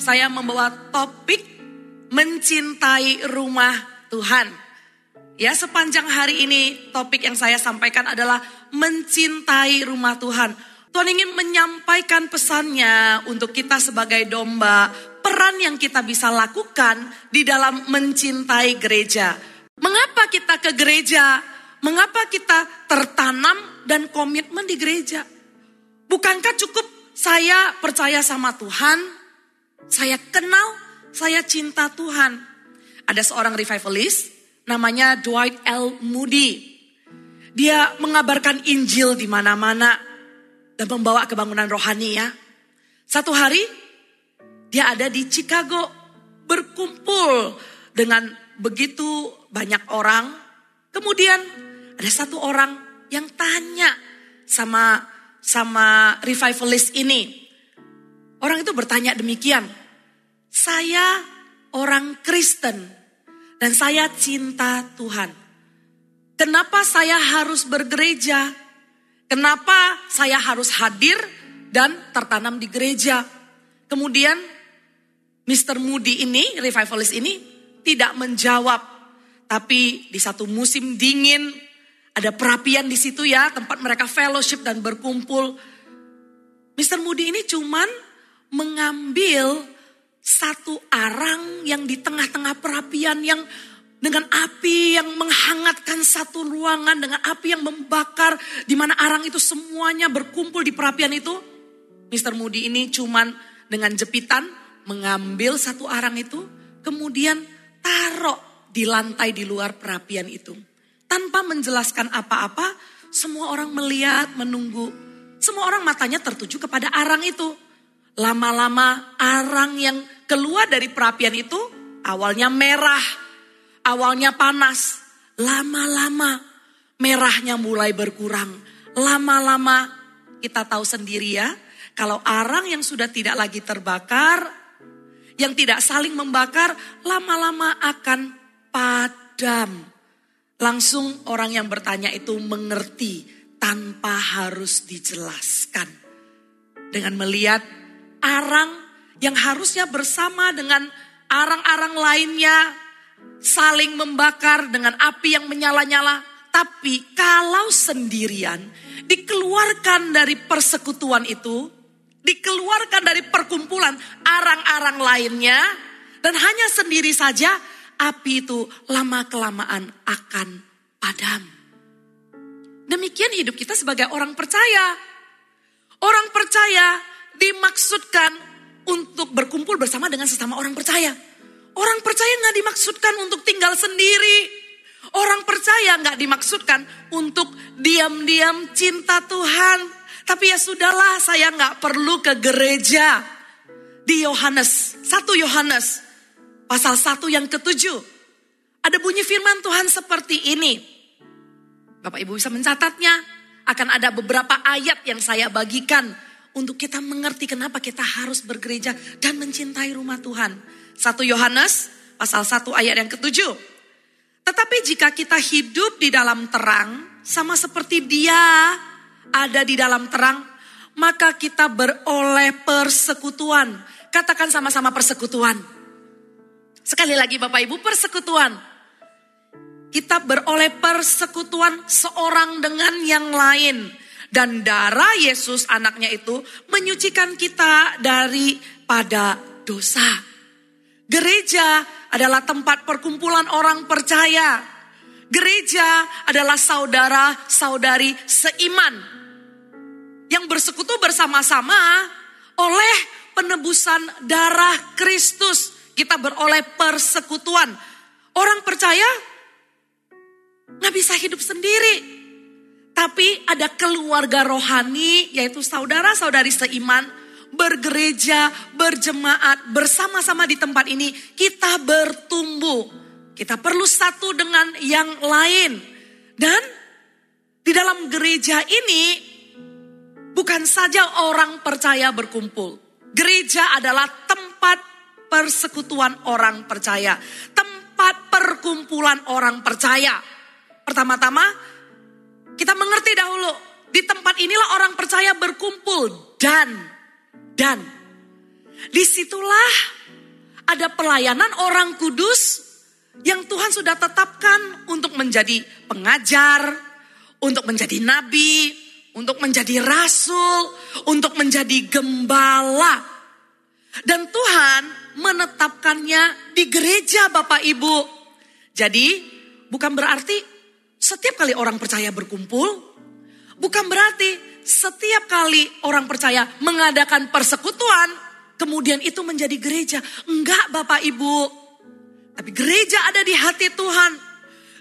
saya membawa topik mencintai rumah Tuhan. Ya, sepanjang hari ini topik yang saya sampaikan adalah mencintai rumah Tuhan. Tuhan ingin menyampaikan pesannya untuk kita sebagai domba, peran yang kita bisa lakukan di dalam mencintai gereja. Mengapa kita ke gereja? Mengapa kita tertanam dan komitmen di gereja? Bukankah cukup saya percaya sama Tuhan, saya kenal, saya cinta Tuhan. Ada seorang revivalist namanya Dwight L. Moody. Dia mengabarkan Injil di mana-mana dan membawa kebangunan rohani ya. Satu hari dia ada di Chicago berkumpul dengan begitu banyak orang. Kemudian ada satu orang yang tanya sama sama revivalist ini. Orang itu bertanya demikian. Saya orang Kristen dan saya cinta Tuhan. Kenapa saya harus bergereja? Kenapa saya harus hadir dan tertanam di gereja? Kemudian Mr. Moody ini, revivalist ini tidak menjawab. Tapi di satu musim dingin ada perapian di situ ya, tempat mereka fellowship dan berkumpul. Mr. Moody ini cuman mengambil satu arang yang di tengah-tengah perapian yang dengan api yang menghangatkan satu ruangan dengan api yang membakar di mana arang itu semuanya berkumpul di perapian itu. Mr. Moody ini cuman dengan jepitan mengambil satu arang itu kemudian taruh di lantai di luar perapian itu. Tanpa menjelaskan apa-apa, semua orang melihat, menunggu. Semua orang matanya tertuju kepada arang itu. Lama-lama arang yang keluar dari perapian itu awalnya merah, awalnya panas. Lama-lama merahnya mulai berkurang. Lama-lama kita tahu sendiri ya, kalau arang yang sudah tidak lagi terbakar, yang tidak saling membakar, lama-lama akan padam. Langsung orang yang bertanya itu mengerti tanpa harus dijelaskan. Dengan melihat arang yang harusnya bersama dengan arang-arang lainnya saling membakar dengan api yang menyala-nyala. Tapi kalau sendirian dikeluarkan dari persekutuan itu, dikeluarkan dari perkumpulan arang-arang lainnya dan hanya sendiri saja api itu lama-kelamaan akan padam. Demikian hidup kita sebagai orang percaya. Orang percaya dimaksudkan untuk berkumpul bersama dengan sesama orang percaya. Orang percaya nggak dimaksudkan untuk tinggal sendiri. Orang percaya nggak dimaksudkan untuk diam-diam cinta Tuhan. Tapi ya sudahlah saya nggak perlu ke gereja. Di Yohanes, satu Yohanes pasal 1 yang ketujuh. Ada bunyi firman Tuhan seperti ini. Bapak Ibu bisa mencatatnya. Akan ada beberapa ayat yang saya bagikan untuk kita mengerti kenapa kita harus bergereja dan mencintai rumah Tuhan. 1 Yohanes pasal 1 ayat yang ketujuh. Tetapi jika kita hidup di dalam terang, sama seperti dia ada di dalam terang, maka kita beroleh persekutuan. Katakan sama-sama persekutuan. Sekali lagi Bapak Ibu persekutuan. Kita beroleh persekutuan seorang dengan yang lain. Dan darah Yesus anaknya itu menyucikan kita daripada dosa. Gereja adalah tempat perkumpulan orang percaya. Gereja adalah saudara-saudari seiman yang bersekutu bersama-sama oleh penebusan darah Kristus kita beroleh persekutuan. Orang percaya nggak bisa hidup sendiri. Tapi ada keluarga rohani yaitu saudara-saudari seiman bergereja, berjemaat bersama-sama di tempat ini kita bertumbuh. Kita perlu satu dengan yang lain. Dan di dalam gereja ini bukan saja orang percaya berkumpul. Gereja adalah tempat persekutuan orang percaya, tempat perkumpulan orang percaya. Pertama-tama, kita mengerti dahulu di tempat inilah orang percaya berkumpul dan dan Di situlah ada pelayanan orang kudus yang Tuhan sudah tetapkan untuk menjadi pengajar, untuk menjadi nabi, untuk menjadi rasul, untuk menjadi gembala. Dan Tuhan menetapkannya di gereja Bapak Ibu. Jadi bukan berarti setiap kali orang percaya berkumpul, bukan berarti setiap kali orang percaya mengadakan persekutuan, kemudian itu menjadi gereja. Enggak Bapak Ibu. Tapi gereja ada di hati Tuhan.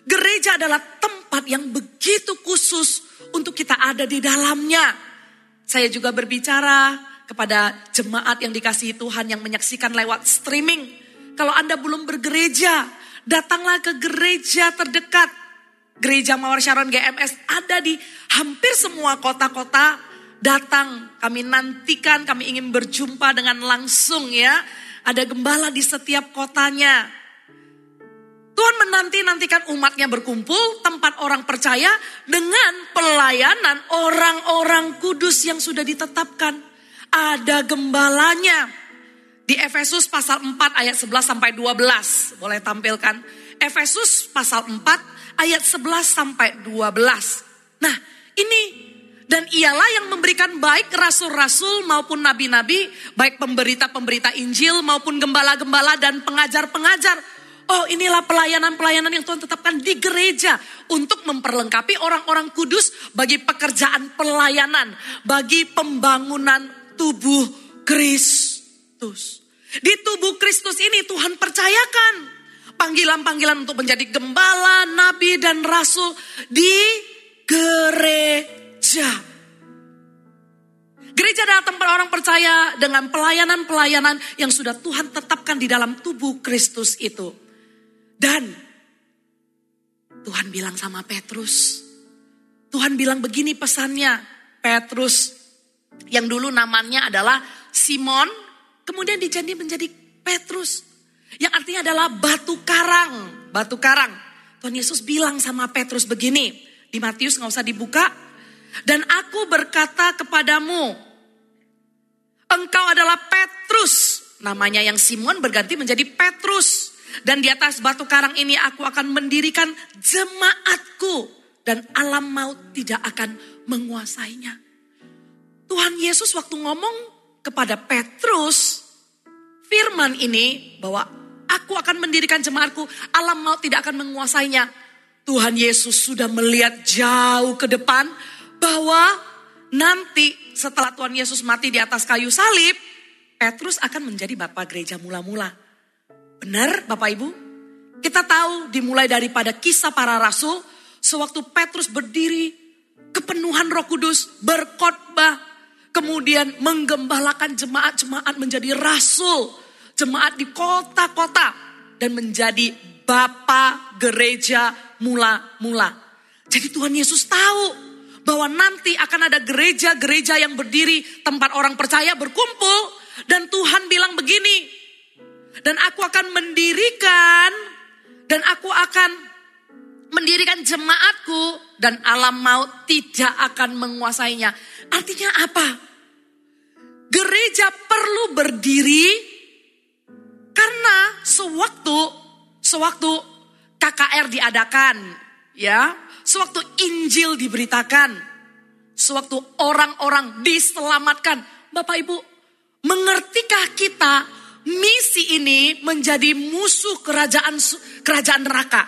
Gereja adalah tempat yang begitu khusus untuk kita ada di dalamnya. Saya juga berbicara kepada jemaat yang dikasihi Tuhan yang menyaksikan lewat streaming. Kalau Anda belum bergereja, datanglah ke gereja terdekat. Gereja Mawar Sharon GMS ada di hampir semua kota-kota. Datang, kami nantikan, kami ingin berjumpa dengan langsung ya. Ada gembala di setiap kotanya. Tuhan menanti-nantikan umatnya berkumpul, tempat orang percaya dengan pelayanan orang-orang kudus yang sudah ditetapkan. Ada gembalanya. Di Efesus pasal 4 ayat 11 sampai 12. Boleh tampilkan. Efesus pasal 4 ayat 11 sampai 12. Nah ini dan ialah yang memberikan baik rasul-rasul maupun nabi-nabi, baik pemberita-pemberita Injil maupun gembala-gembala dan pengajar-pengajar Oh inilah pelayanan-pelayanan yang Tuhan tetapkan di gereja untuk memperlengkapi orang-orang kudus bagi pekerjaan pelayanan, bagi pembangunan tubuh Kristus. Di tubuh Kristus ini Tuhan percayakan panggilan-panggilan untuk menjadi gembala, nabi dan rasul di gereja. Gereja adalah tempat orang percaya dengan pelayanan-pelayanan yang sudah Tuhan tetapkan di dalam tubuh Kristus itu. Dan Tuhan bilang sama Petrus, Tuhan bilang begini pesannya, Petrus yang dulu namanya adalah Simon, kemudian dijadi menjadi Petrus. Yang artinya adalah batu karang, batu karang. Tuhan Yesus bilang sama Petrus begini, di Matius nggak usah dibuka. Dan aku berkata kepadamu, engkau adalah Petrus. Namanya yang Simon berganti menjadi Petrus. Dan di atas batu karang ini aku akan mendirikan jemaatku. Dan alam maut tidak akan menguasainya. Tuhan Yesus waktu ngomong kepada Petrus, firman ini bahwa aku akan mendirikan jemaatku, alam maut tidak akan menguasainya. Tuhan Yesus sudah melihat jauh ke depan bahwa nanti setelah Tuhan Yesus mati di atas kayu salib, Petrus akan menjadi bapak gereja mula-mula. Benar Bapak Ibu? Kita tahu dimulai daripada kisah para rasul, sewaktu Petrus berdiri, kepenuhan roh kudus, berkhotbah, kemudian menggembalakan jemaat-jemaat menjadi rasul, jemaat di kota-kota, dan menjadi Bapa gereja mula-mula. Jadi Tuhan Yesus tahu bahwa nanti akan ada gereja-gereja yang berdiri tempat orang percaya berkumpul dan Tuhan bilang begini, dan aku akan mendirikan dan aku akan mendirikan jemaatku dan alam maut tidak akan menguasainya. Artinya apa? Gereja perlu berdiri karena sewaktu sewaktu KKR diadakan, ya, sewaktu Injil diberitakan, sewaktu orang-orang diselamatkan. Bapak Ibu, mengertikah kita misi ini menjadi musuh kerajaan kerajaan neraka.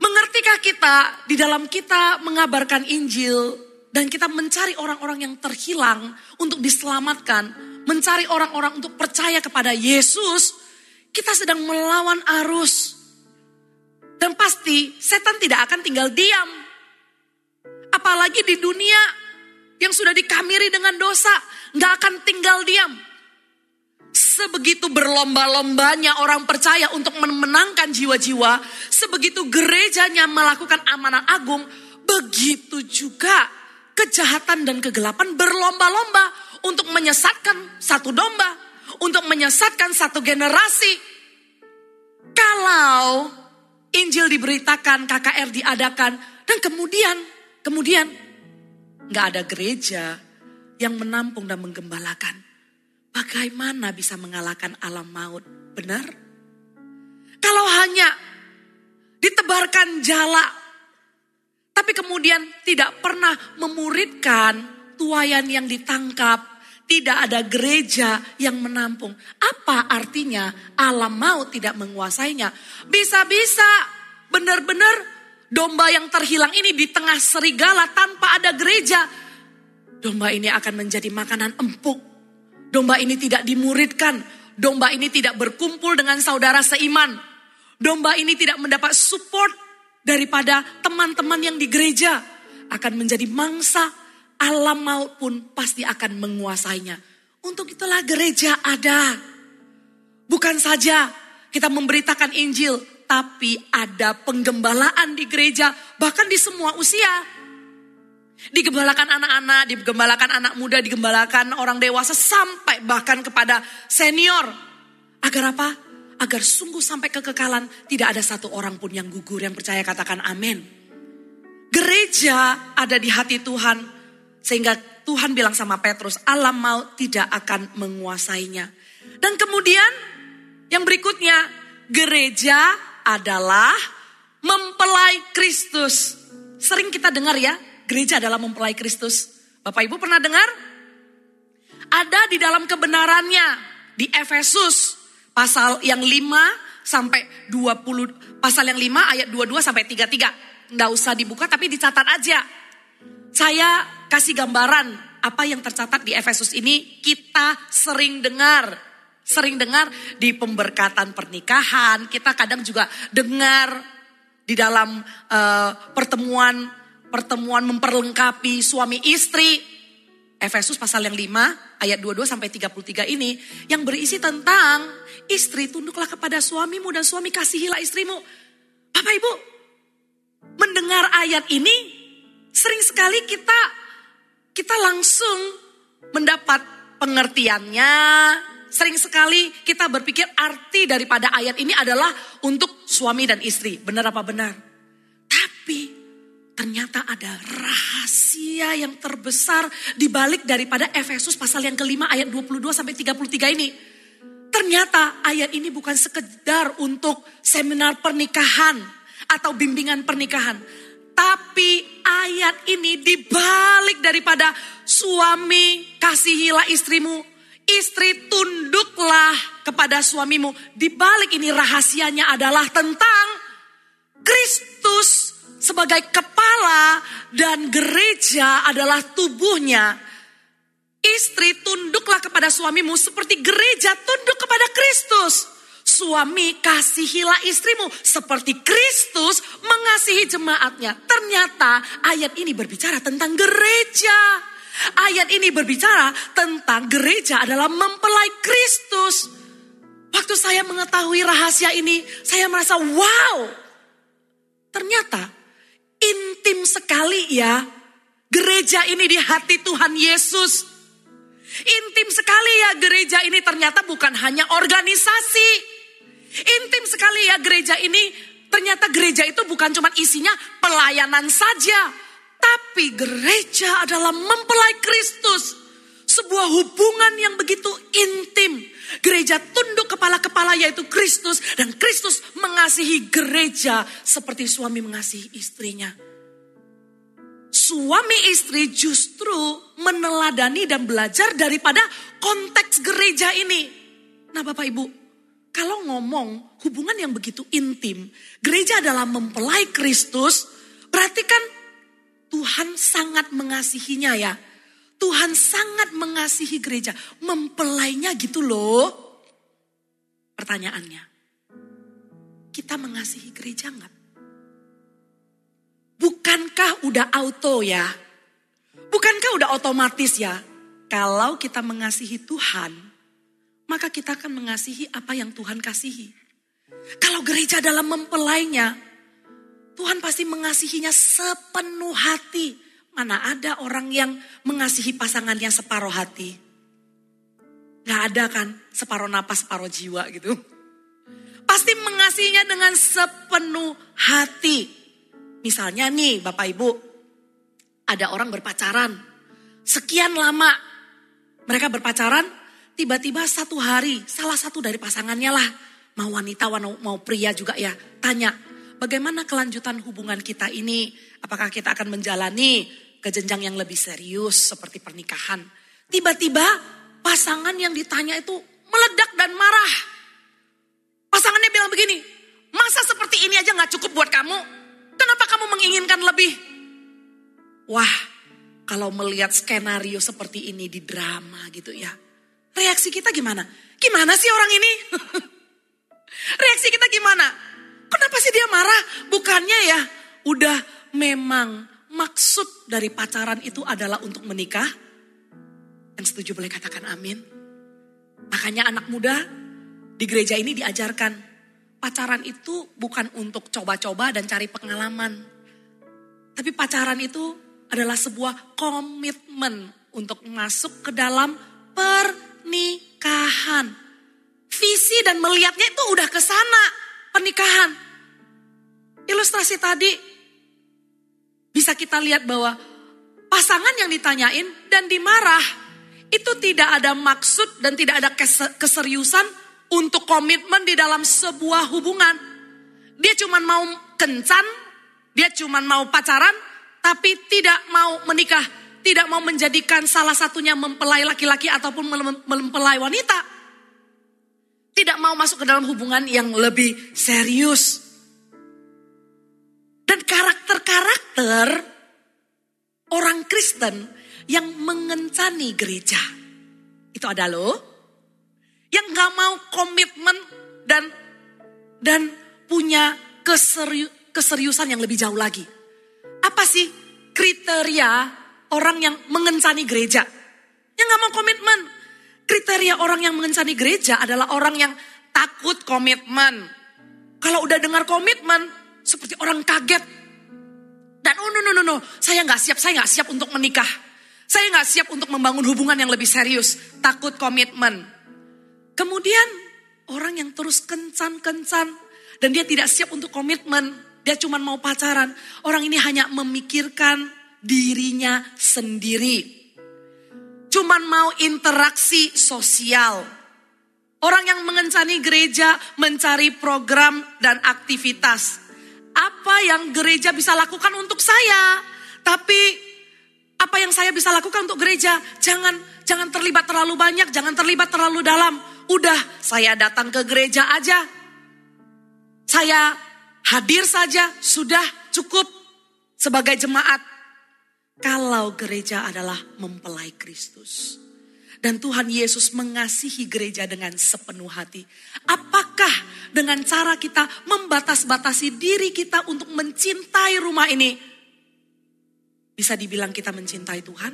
Mengertikah kita di dalam kita mengabarkan Injil dan kita mencari orang-orang yang terhilang untuk diselamatkan, mencari orang-orang untuk percaya kepada Yesus, kita sedang melawan arus. Dan pasti setan tidak akan tinggal diam. Apalagi di dunia yang sudah dikamiri dengan dosa, nggak akan tinggal diam Sebegitu berlomba-lombanya orang percaya untuk memenangkan jiwa-jiwa, sebegitu gerejanya melakukan amanah agung, begitu juga kejahatan dan kegelapan berlomba-lomba untuk menyesatkan satu domba, untuk menyesatkan satu generasi. Kalau Injil diberitakan, KKR diadakan, dan kemudian, kemudian nggak ada gereja yang menampung dan menggembalakan bagaimana bisa mengalahkan alam maut? Benar? Kalau hanya ditebarkan jala, tapi kemudian tidak pernah memuridkan tuayan yang ditangkap, tidak ada gereja yang menampung. Apa artinya alam maut tidak menguasainya? Bisa-bisa benar-benar domba yang terhilang ini di tengah serigala tanpa ada gereja. Domba ini akan menjadi makanan empuk. Domba ini tidak dimuridkan. Domba ini tidak berkumpul dengan saudara seiman. Domba ini tidak mendapat support daripada teman-teman yang di gereja. Akan menjadi mangsa alam maut pun pasti akan menguasainya. Untuk itulah gereja ada. Bukan saja kita memberitakan Injil, tapi ada penggembalaan di gereja, bahkan di semua usia. Digembalakan anak-anak, digembalakan anak muda, digembalakan orang dewasa, sampai bahkan kepada senior. Agar apa? Agar sungguh sampai kekekalan tidak ada satu orang pun yang gugur yang percaya katakan amin. Gereja ada di hati Tuhan sehingga Tuhan bilang sama Petrus, alam maut tidak akan menguasainya. Dan kemudian yang berikutnya, gereja adalah mempelai Kristus. Sering kita dengar ya, gereja adalah mempelai Kristus. Bapak Ibu pernah dengar? Ada di dalam kebenarannya di Efesus pasal yang 5 sampai 20 pasal yang 5 ayat 22 sampai 33. Enggak usah dibuka tapi dicatat aja. Saya kasih gambaran apa yang tercatat di Efesus ini kita sering dengar. Sering dengar di pemberkatan pernikahan, kita kadang juga dengar di dalam uh, pertemuan pertemuan memperlengkapi suami istri. Efesus pasal yang 5 ayat 22 sampai 33 ini yang berisi tentang istri tunduklah kepada suamimu dan suami kasihilah istrimu. Bapak Ibu, mendengar ayat ini Sering sekali kita kita langsung mendapat pengertiannya. Sering sekali kita berpikir arti daripada ayat ini adalah untuk suami dan istri. Benar apa benar? Tapi ternyata ada rahasia yang terbesar di balik daripada Efesus pasal yang kelima ayat 22 sampai 33 ini. Ternyata ayat ini bukan sekedar untuk seminar pernikahan atau bimbingan pernikahan. Tapi ayat ini dibalik daripada suami kasihilah istrimu. Istri tunduklah kepada suamimu. Dibalik ini rahasianya adalah tentang Kristus sebagai kepala dan gereja adalah tubuhnya. Istri tunduklah kepada suamimu seperti gereja tunduk kepada Kristus. Suami kasihilah istrimu seperti Kristus mengasihi jemaatnya. Ternyata ayat ini berbicara tentang gereja. Ayat ini berbicara tentang gereja adalah mempelai Kristus. Waktu saya mengetahui rahasia ini, saya merasa wow. Ternyata intim sekali ya gereja ini di hati Tuhan Yesus. Intim sekali ya gereja ini ternyata bukan hanya organisasi. Intim sekali ya gereja ini. Ternyata gereja itu bukan cuma isinya pelayanan saja. Tapi gereja adalah mempelai Kristus. Sebuah hubungan yang begitu intim. Gereja tunduk kepala-kepala yaitu Kristus. Dan Kristus mengasihi gereja seperti suami mengasihi istrinya. Suami istri justru meneladani dan belajar daripada konteks gereja ini. Nah Bapak Ibu, kalau ngomong hubungan yang begitu intim, gereja adalah mempelai Kristus, berarti kan Tuhan sangat mengasihinya ya. Tuhan sangat mengasihi gereja, mempelainya gitu loh. Pertanyaannya, kita mengasihi gereja enggak? Bukankah udah auto ya? Bukankah udah otomatis ya? Kalau kita mengasihi Tuhan, maka kita akan mengasihi apa yang Tuhan kasihi. Kalau gereja dalam mempelainya, Tuhan pasti mengasihinya sepenuh hati. Mana ada orang yang mengasihi pasangannya separuh hati. Gak ada kan separuh napas, separuh jiwa gitu. Pasti mengasihinya dengan sepenuh hati. Misalnya nih Bapak Ibu, ada orang berpacaran. Sekian lama mereka berpacaran, tiba-tiba satu hari salah satu dari pasangannya lah, mau wanita mau pria juga ya, tanya, bagaimana kelanjutan hubungan kita ini? Apakah kita akan menjalani ke jenjang yang lebih serius seperti pernikahan? Tiba-tiba pasangan yang ditanya itu meledak dan marah. Pasangannya bilang begini, masa seperti ini aja gak cukup buat kamu? Kenapa kamu menginginkan lebih? Wah, kalau melihat skenario seperti ini di drama gitu ya. Reaksi kita gimana? Gimana sih orang ini? Reaksi kita gimana? Kenapa sih dia marah? Bukannya ya udah memang maksud dari pacaran itu adalah untuk menikah? Yang setuju boleh katakan amin. Makanya anak muda di gereja ini diajarkan pacaran itu bukan untuk coba-coba dan cari pengalaman. Tapi pacaran itu adalah sebuah komitmen untuk masuk ke dalam pernikahan. Visi dan melihatnya itu udah ke sana, pernikahan. Ilustrasi tadi bisa kita lihat bahwa pasangan yang ditanyain dan dimarah itu tidak ada maksud dan tidak ada keseriusan untuk komitmen di dalam sebuah hubungan. Dia cuma mau kencan, dia cuma mau pacaran, tapi tidak mau menikah, tidak mau menjadikan salah satunya mempelai laki-laki ataupun mempelai wanita. Tidak mau masuk ke dalam hubungan yang lebih serius. Dan karakter-karakter orang Kristen yang mengencani gereja. Itu ada loh. Yang gak mau komitmen dan dan punya keserius, keseriusan yang lebih jauh lagi. Apa sih kriteria orang yang mengencani gereja? Yang gak mau komitmen. Kriteria orang yang mengencani gereja adalah orang yang takut komitmen. Kalau udah dengar komitmen, seperti orang kaget. Dan oh no no no no, saya nggak siap, saya nggak siap untuk menikah. Saya nggak siap untuk membangun hubungan yang lebih serius, takut komitmen. Kemudian orang yang terus kencan-kencan dan dia tidak siap untuk komitmen, dia cuma mau pacaran. Orang ini hanya memikirkan dirinya sendiri. Cuman mau interaksi sosial. Orang yang mengencani gereja mencari program dan aktivitas. Apa yang gereja bisa lakukan untuk saya? Tapi apa yang saya bisa lakukan untuk gereja? Jangan jangan terlibat terlalu banyak, jangan terlibat terlalu dalam. Udah, saya datang ke gereja aja. Saya Hadir saja sudah cukup sebagai jemaat. Kalau gereja adalah mempelai Kristus. Dan Tuhan Yesus mengasihi gereja dengan sepenuh hati. Apakah dengan cara kita membatas-batasi diri kita untuk mencintai rumah ini? Bisa dibilang kita mencintai Tuhan?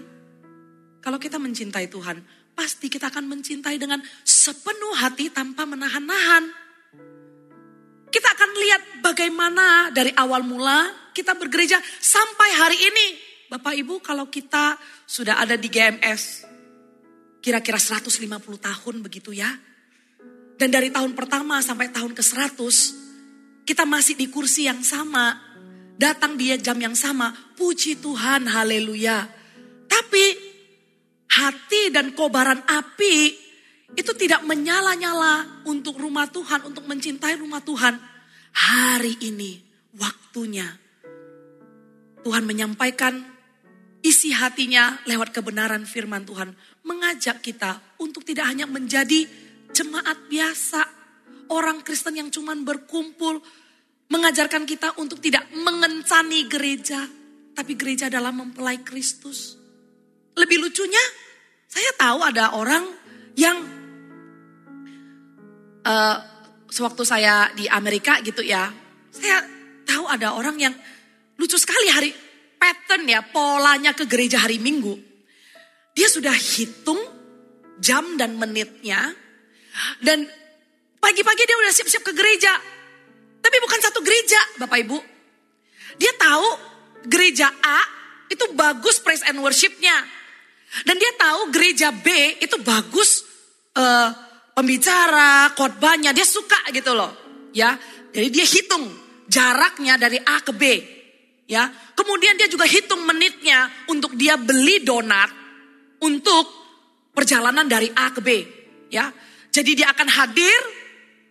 Kalau kita mencintai Tuhan, pasti kita akan mencintai dengan sepenuh hati tanpa menahan-nahan. Kita akan lihat bagaimana dari awal mula kita bergereja sampai hari ini. Bapak Ibu kalau kita sudah ada di GMS kira-kira 150 tahun begitu ya. Dan dari tahun pertama sampai tahun ke-100 kita masih di kursi yang sama. Datang dia jam yang sama. Puji Tuhan, haleluya. Tapi hati dan kobaran api itu tidak menyala-nyala untuk rumah Tuhan, untuk mencintai rumah Tuhan. Hari ini waktunya Tuhan menyampaikan isi hatinya lewat kebenaran firman Tuhan. Mengajak kita untuk tidak hanya menjadi jemaat biasa. Orang Kristen yang cuman berkumpul. Mengajarkan kita untuk tidak mengencani gereja. Tapi gereja adalah mempelai Kristus. Lebih lucunya, saya tahu ada orang yang uh, sewaktu saya di Amerika gitu ya, saya tahu ada orang yang lucu sekali hari pattern ya polanya ke gereja hari Minggu. Dia sudah hitung jam dan menitnya dan pagi-pagi dia udah siap-siap ke gereja. Tapi bukan satu gereja, Bapak Ibu. Dia tahu gereja A itu bagus praise and worshipnya. Dan dia tahu gereja B itu bagus uh, pembicara, khotbahnya, dia suka gitu loh. Ya, jadi dia hitung jaraknya dari A ke B. Ya, kemudian dia juga hitung menitnya untuk dia beli donat untuk perjalanan dari A ke B. ya. Jadi dia akan hadir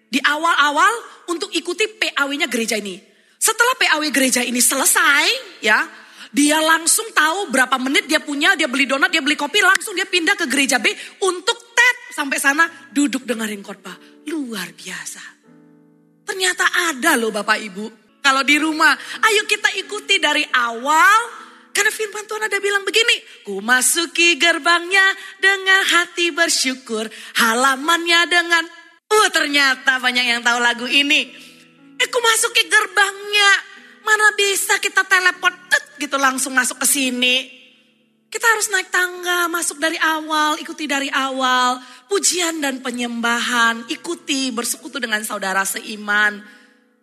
di awal-awal untuk ikuti PAW-nya gereja ini. Setelah PAW gereja ini selesai, ya, dia langsung tahu berapa menit dia punya, dia beli donat, dia beli kopi, langsung dia pindah ke gereja B untuk tet sampai sana duduk dengerin khotbah. Luar biasa. Ternyata ada loh Bapak Ibu. Kalau di rumah, ayo kita ikuti dari awal karena firman Tuhan ada bilang begini, ku masuki gerbangnya dengan hati bersyukur, halamannya dengan, oh ternyata banyak yang tahu lagu ini. Eh ku masuki gerbangnya, mana bisa kita teleport gitu langsung masuk ke sini. Kita harus naik tangga, masuk dari awal, ikuti dari awal. Pujian dan penyembahan, ikuti bersekutu dengan saudara seiman.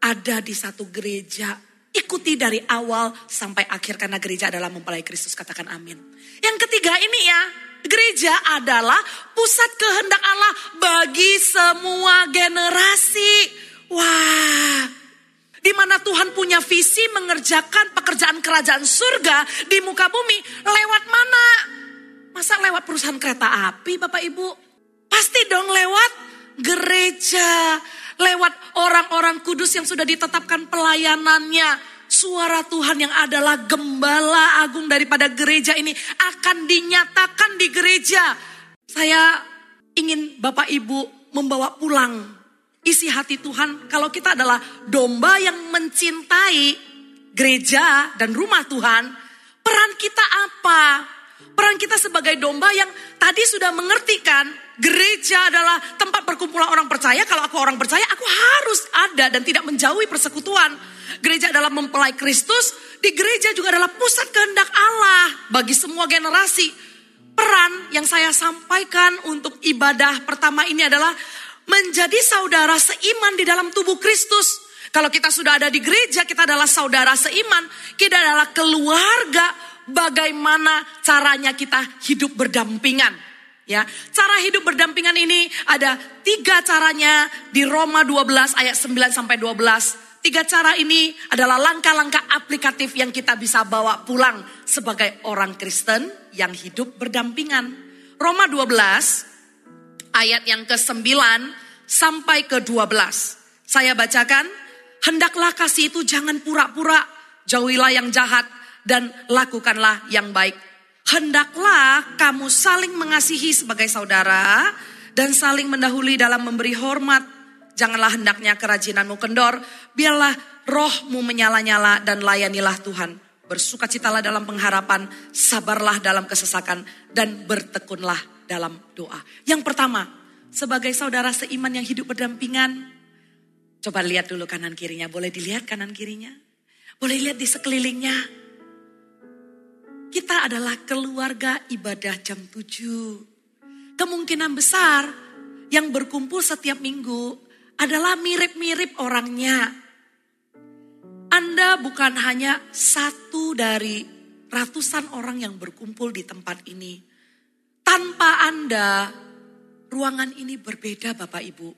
Ada di satu gereja, Ikuti dari awal sampai akhir karena gereja adalah mempelai Kristus. Katakan amin. Yang ketiga ini ya, gereja adalah pusat kehendak Allah bagi semua generasi. Wah, di mana Tuhan punya visi mengerjakan pekerjaan kerajaan surga di muka bumi lewat mana? Masa lewat perusahaan kereta api Bapak Ibu? Pasti dong lewat gereja lewat orang-orang kudus yang sudah ditetapkan pelayanannya. Suara Tuhan yang adalah gembala agung daripada gereja ini akan dinyatakan di gereja. Saya ingin Bapak Ibu membawa pulang isi hati Tuhan kalau kita adalah domba yang mencintai gereja dan rumah Tuhan. Peran kita apa? Peran kita sebagai domba yang tadi sudah mengertikan Gereja adalah tempat perkumpulan orang percaya. Kalau aku orang percaya, aku harus ada dan tidak menjauhi persekutuan. Gereja adalah mempelai Kristus. Di gereja juga adalah pusat kehendak Allah bagi semua generasi. Peran yang saya sampaikan untuk ibadah pertama ini adalah menjadi saudara seiman di dalam tubuh Kristus. Kalau kita sudah ada di gereja, kita adalah saudara seiman. Kita adalah keluarga. Bagaimana caranya kita hidup berdampingan. Ya, cara hidup berdampingan ini ada tiga caranya di Roma 12 ayat 9 sampai 12. Tiga cara ini adalah langkah-langkah aplikatif yang kita bisa bawa pulang sebagai orang Kristen yang hidup berdampingan. Roma 12 ayat yang ke-9 sampai ke-12. Saya bacakan, hendaklah kasih itu jangan pura-pura, jauhilah yang jahat dan lakukanlah yang baik Hendaklah kamu saling mengasihi sebagai saudara dan saling mendahului dalam memberi hormat. Janganlah hendaknya kerajinanmu kendor, biarlah rohmu menyala-nyala dan layanilah Tuhan. Bersukacitalah dalam pengharapan, sabarlah dalam kesesakan, dan bertekunlah dalam doa. Yang pertama, sebagai saudara seiman yang hidup berdampingan, coba lihat dulu kanan kirinya. Boleh dilihat kanan kirinya? Boleh lihat di sekelilingnya? Kita adalah keluarga ibadah jam 7. Kemungkinan besar yang berkumpul setiap minggu adalah mirip-mirip orangnya. Anda bukan hanya satu dari ratusan orang yang berkumpul di tempat ini. Tanpa Anda, ruangan ini berbeda Bapak Ibu.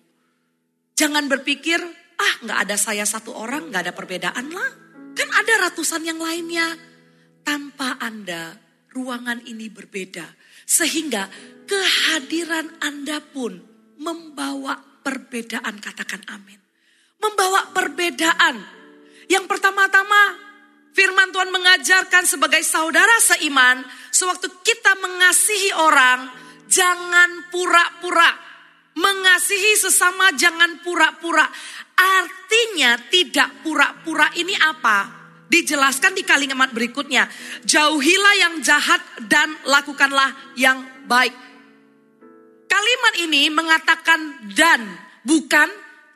Jangan berpikir, ah nggak ada saya satu orang, nggak ada perbedaan lah. Kan ada ratusan yang lainnya. Tanpa Anda, ruangan ini berbeda. Sehingga kehadiran Anda pun membawa perbedaan, katakan amin. Membawa perbedaan. Yang pertama-tama, firman Tuhan mengajarkan sebagai saudara seiman, sewaktu kita mengasihi orang, jangan pura-pura. Mengasihi sesama jangan pura-pura. Artinya tidak pura-pura ini apa? Dijelaskan di kalimat berikutnya. Jauhilah yang jahat dan lakukanlah yang baik. Kalimat ini mengatakan dan bukan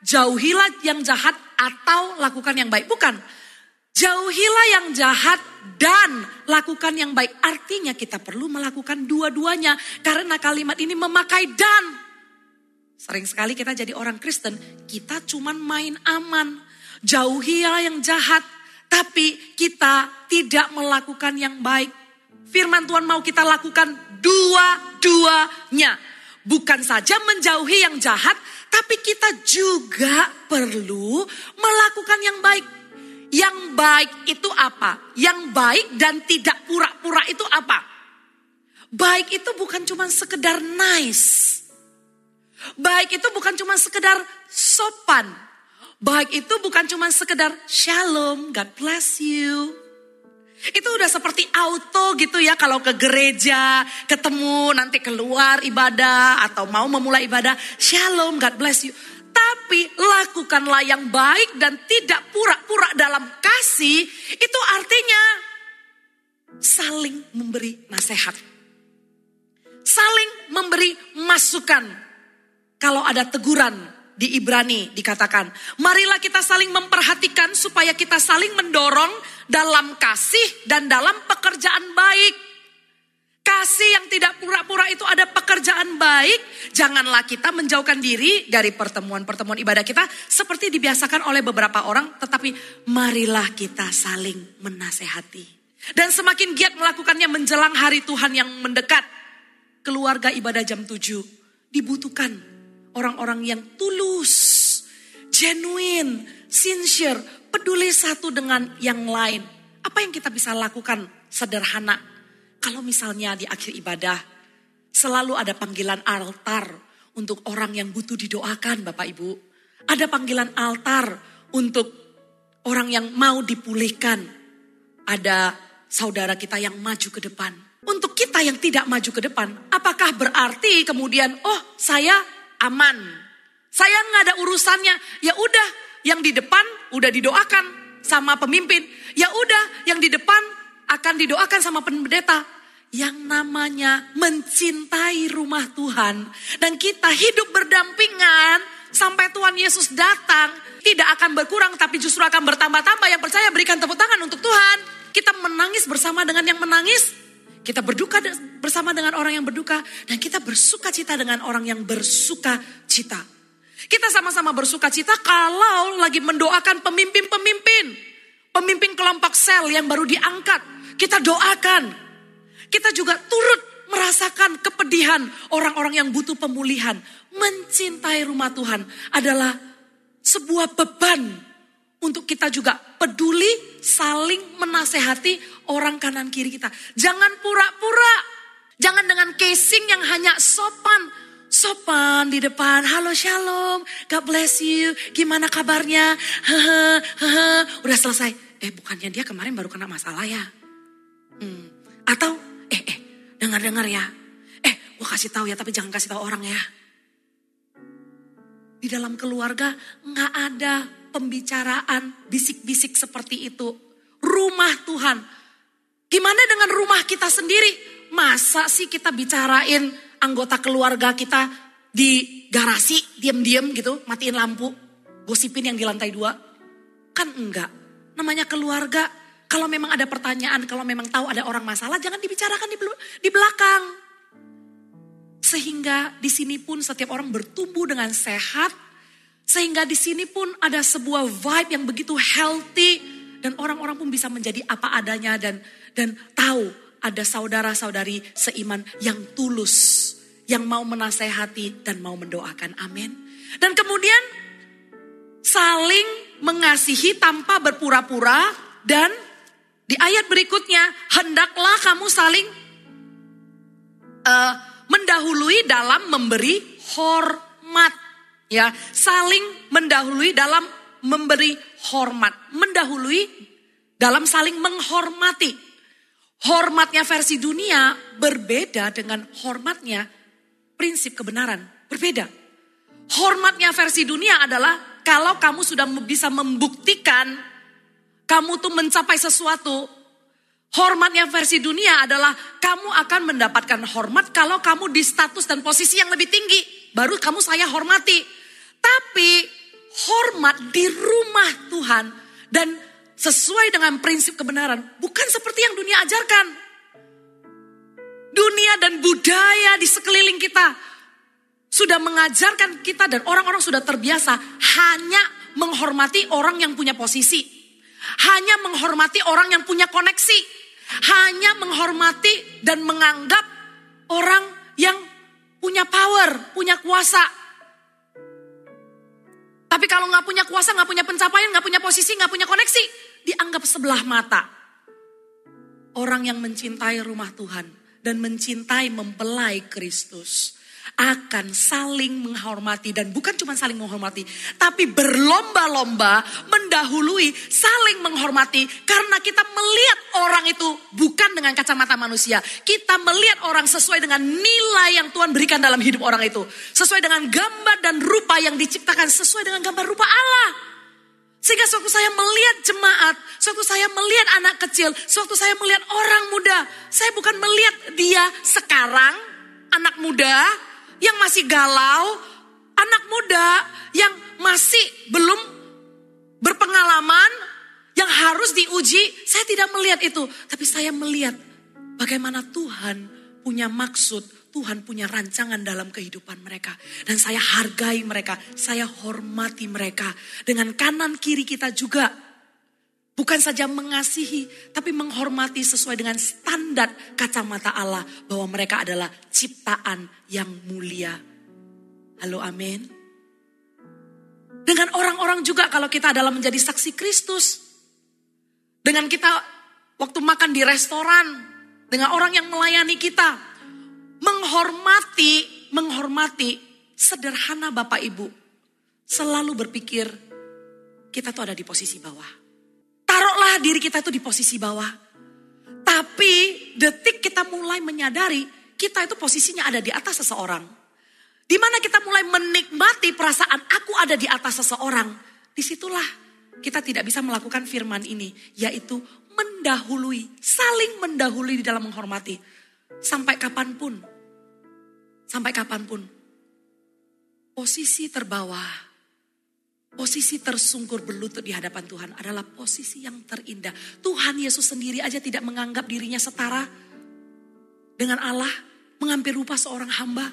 jauhilah yang jahat atau lakukan yang baik. Bukan. Jauhilah yang jahat dan lakukan yang baik. Artinya kita perlu melakukan dua-duanya. Karena kalimat ini memakai dan. Sering sekali kita jadi orang Kristen, kita cuman main aman. Jauhilah yang jahat, tapi kita tidak melakukan yang baik. Firman Tuhan mau kita lakukan dua-duanya. Bukan saja menjauhi yang jahat, tapi kita juga perlu melakukan yang baik. Yang baik itu apa? Yang baik dan tidak pura-pura itu apa? Baik itu bukan cuma sekedar nice. Baik itu bukan cuma sekedar sopan. Baik itu bukan cuma sekedar shalom, God bless you. Itu udah seperti auto gitu ya kalau ke gereja, ketemu nanti keluar ibadah atau mau memulai ibadah, shalom, God bless you. Tapi lakukanlah yang baik dan tidak pura-pura dalam kasih, itu artinya saling memberi nasihat. Saling memberi masukan. Kalau ada teguran di Ibrani dikatakan, marilah kita saling memperhatikan supaya kita saling mendorong dalam kasih dan dalam pekerjaan baik. Kasih yang tidak pura-pura itu ada pekerjaan baik. Janganlah kita menjauhkan diri dari pertemuan-pertemuan ibadah kita seperti dibiasakan oleh beberapa orang. Tetapi marilah kita saling menasehati. Dan semakin giat melakukannya menjelang hari Tuhan yang mendekat. Keluarga ibadah jam 7 dibutuhkan orang-orang yang tulus, genuine, sincere, peduli satu dengan yang lain. Apa yang kita bisa lakukan sederhana kalau misalnya di akhir ibadah selalu ada panggilan altar untuk orang yang butuh didoakan Bapak Ibu. Ada panggilan altar untuk orang yang mau dipulihkan. Ada saudara kita yang maju ke depan. Untuk kita yang tidak maju ke depan, apakah berarti kemudian, oh saya aman. Saya nggak ada urusannya. Ya udah, yang di depan udah didoakan sama pemimpin. Ya udah, yang di depan akan didoakan sama pendeta yang namanya mencintai rumah Tuhan dan kita hidup berdampingan sampai Tuhan Yesus datang tidak akan berkurang tapi justru akan bertambah-tambah yang percaya berikan tepuk tangan untuk Tuhan kita menangis bersama dengan yang menangis kita berduka bersama dengan orang yang berduka dan kita bersuka cita dengan orang yang bersuka cita kita sama-sama bersuka cita kalau lagi mendoakan pemimpin-pemimpin pemimpin kelompok sel yang baru diangkat kita doakan. Kita juga turut merasakan kepedihan orang-orang yang butuh pemulihan. Mencintai rumah Tuhan adalah sebuah beban untuk kita juga peduli saling menasehati orang kanan kiri kita. Jangan pura-pura. Jangan dengan casing yang hanya sopan. Sopan di depan, halo shalom, God bless you, gimana kabarnya? Udah selesai. Eh bukannya dia kemarin baru kena masalah ya? Hmm. Atau, eh, eh, dengar-dengar ya. Eh, gue kasih tahu ya, tapi jangan kasih tahu orang ya. Di dalam keluarga nggak ada pembicaraan bisik-bisik seperti itu. Rumah Tuhan. Gimana dengan rumah kita sendiri? Masa sih kita bicarain anggota keluarga kita di garasi, diam-diam gitu, matiin lampu, gosipin yang di lantai dua? Kan enggak. Namanya keluarga, kalau memang ada pertanyaan, kalau memang tahu ada orang masalah, jangan dibicarakan di belakang. Sehingga di sini pun setiap orang bertumbuh dengan sehat. Sehingga di sini pun ada sebuah vibe yang begitu healthy. Dan orang-orang pun bisa menjadi apa adanya dan dan tahu ada saudara-saudari seiman yang tulus. Yang mau menasehati dan mau mendoakan. Amin. Dan kemudian saling mengasihi tanpa berpura-pura dan di ayat berikutnya, hendaklah kamu saling uh, mendahului dalam memberi hormat. Ya, saling mendahului dalam memberi hormat. Mendahului dalam saling menghormati. Hormatnya versi dunia berbeda dengan hormatnya prinsip kebenaran. Berbeda. Hormatnya versi dunia adalah kalau kamu sudah bisa membuktikan kamu tuh mencapai sesuatu. Hormatnya versi dunia adalah kamu akan mendapatkan hormat kalau kamu di status dan posisi yang lebih tinggi. Baru kamu saya hormati. Tapi hormat di rumah Tuhan dan sesuai dengan prinsip kebenaran bukan seperti yang dunia ajarkan. Dunia dan budaya di sekeliling kita sudah mengajarkan kita dan orang-orang sudah terbiasa hanya menghormati orang yang punya posisi hanya menghormati orang yang punya koneksi, hanya menghormati dan menganggap orang yang punya power, punya kuasa. Tapi kalau nggak punya kuasa, nggak punya pencapaian, nggak punya posisi, nggak punya koneksi, dianggap sebelah mata. Orang yang mencintai rumah Tuhan dan mencintai mempelai Kristus akan saling menghormati dan bukan cuma saling menghormati, tapi berlomba-lomba mendahului saling menghormati karena kita melihat orang itu bukan dengan kacamata manusia. Kita melihat orang sesuai dengan nilai yang Tuhan berikan dalam hidup orang itu, sesuai dengan gambar dan rupa yang diciptakan sesuai dengan gambar rupa Allah. Sehingga sewaktu saya melihat jemaat, sewaktu saya melihat anak kecil, sewaktu saya melihat orang muda, saya bukan melihat dia sekarang, anak muda yang masih galau, anak muda yang masih belum berpengalaman, yang harus diuji. Saya tidak melihat itu, tapi saya melihat bagaimana Tuhan punya maksud Tuhan punya rancangan dalam kehidupan mereka. Dan saya hargai mereka, saya hormati mereka. Dengan kanan kiri kita juga. Bukan saja mengasihi, tapi menghormati sesuai dengan standar kacamata Allah. Bahwa mereka adalah ciptaan yang mulia. Halo amin. Dengan orang-orang juga kalau kita adalah menjadi saksi Kristus. Dengan kita waktu makan di restoran. Dengan orang yang melayani kita menghormati, menghormati sederhana Bapak Ibu. Selalu berpikir kita tuh ada di posisi bawah. Taruhlah diri kita itu di posisi bawah. Tapi detik kita mulai menyadari kita itu posisinya ada di atas seseorang. Di mana kita mulai menikmati perasaan aku ada di atas seseorang. Di situlah kita tidak bisa melakukan firman ini. Yaitu mendahului, saling mendahului di dalam menghormati. Sampai kapan pun Sampai kapan pun. Posisi terbawah, posisi tersungkur berlutut di hadapan Tuhan adalah posisi yang terindah. Tuhan Yesus sendiri aja tidak menganggap dirinya setara dengan Allah, mengambil rupa seorang hamba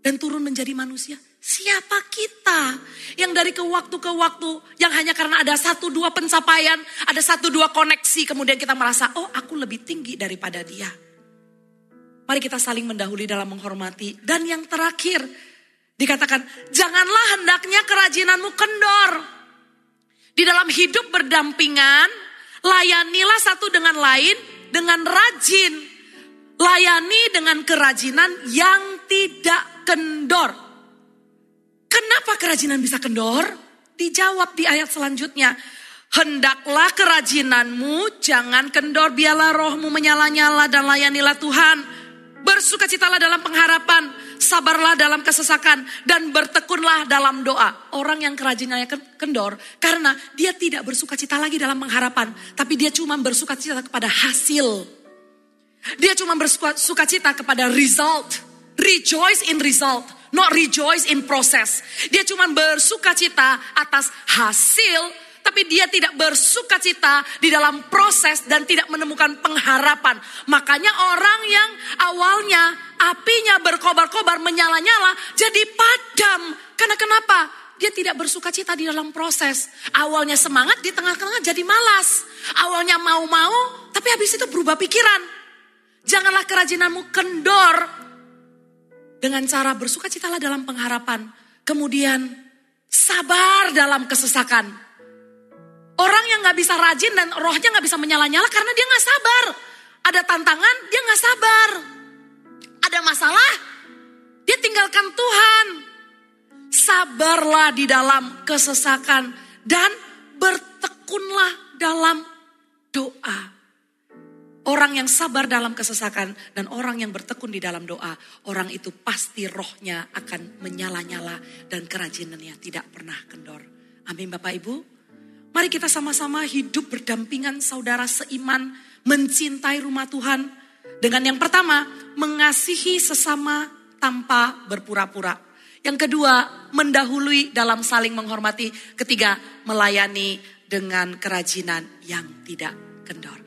dan turun menjadi manusia. Siapa kita yang dari ke waktu ke waktu yang hanya karena ada satu dua pencapaian, ada satu dua koneksi kemudian kita merasa oh aku lebih tinggi daripada dia. Mari kita saling mendahului dalam menghormati. Dan yang terakhir, dikatakan, janganlah hendaknya kerajinanmu kendor. Di dalam hidup berdampingan, layanilah satu dengan lain dengan rajin. Layani dengan kerajinan yang tidak kendor. Kenapa kerajinan bisa kendor? Dijawab di ayat selanjutnya. Hendaklah kerajinanmu jangan kendor, biarlah rohmu menyala-nyala dan layanilah Tuhan. Bersukacitalah dalam pengharapan, sabarlah dalam kesesakan, dan bertekunlah dalam doa. Orang yang kerajinannya kendor, karena dia tidak bersukacita lagi dalam pengharapan, tapi dia cuma bersukacita kepada hasil. Dia cuma bersukacita kepada result. Rejoice in result, not rejoice in process. Dia cuma bersukacita atas hasil tapi dia tidak bersuka cita di dalam proses dan tidak menemukan pengharapan. Makanya orang yang awalnya apinya berkobar-kobar, menyala-nyala, jadi padam. Karena kenapa? Dia tidak bersuka cita di dalam proses. Awalnya semangat, di tengah-tengah jadi malas. Awalnya mau-mau, tapi habis itu berubah pikiran. Janganlah kerajinanmu kendor dengan cara bersuka citalah dalam pengharapan. Kemudian sabar dalam kesesakan Orang yang gak bisa rajin dan rohnya gak bisa menyala-nyala karena dia gak sabar. Ada tantangan, dia gak sabar. Ada masalah, dia tinggalkan Tuhan. Sabarlah di dalam kesesakan dan bertekunlah dalam doa. Orang yang sabar dalam kesesakan dan orang yang bertekun di dalam doa, orang itu pasti rohnya akan menyala-nyala dan kerajinannya tidak pernah kendor. Amin Bapak Ibu. Mari kita sama-sama hidup berdampingan saudara seiman, mencintai rumah Tuhan. Dengan yang pertama, mengasihi sesama tanpa berpura-pura. Yang kedua, mendahului dalam saling menghormati. Ketiga, melayani dengan kerajinan yang tidak kendor.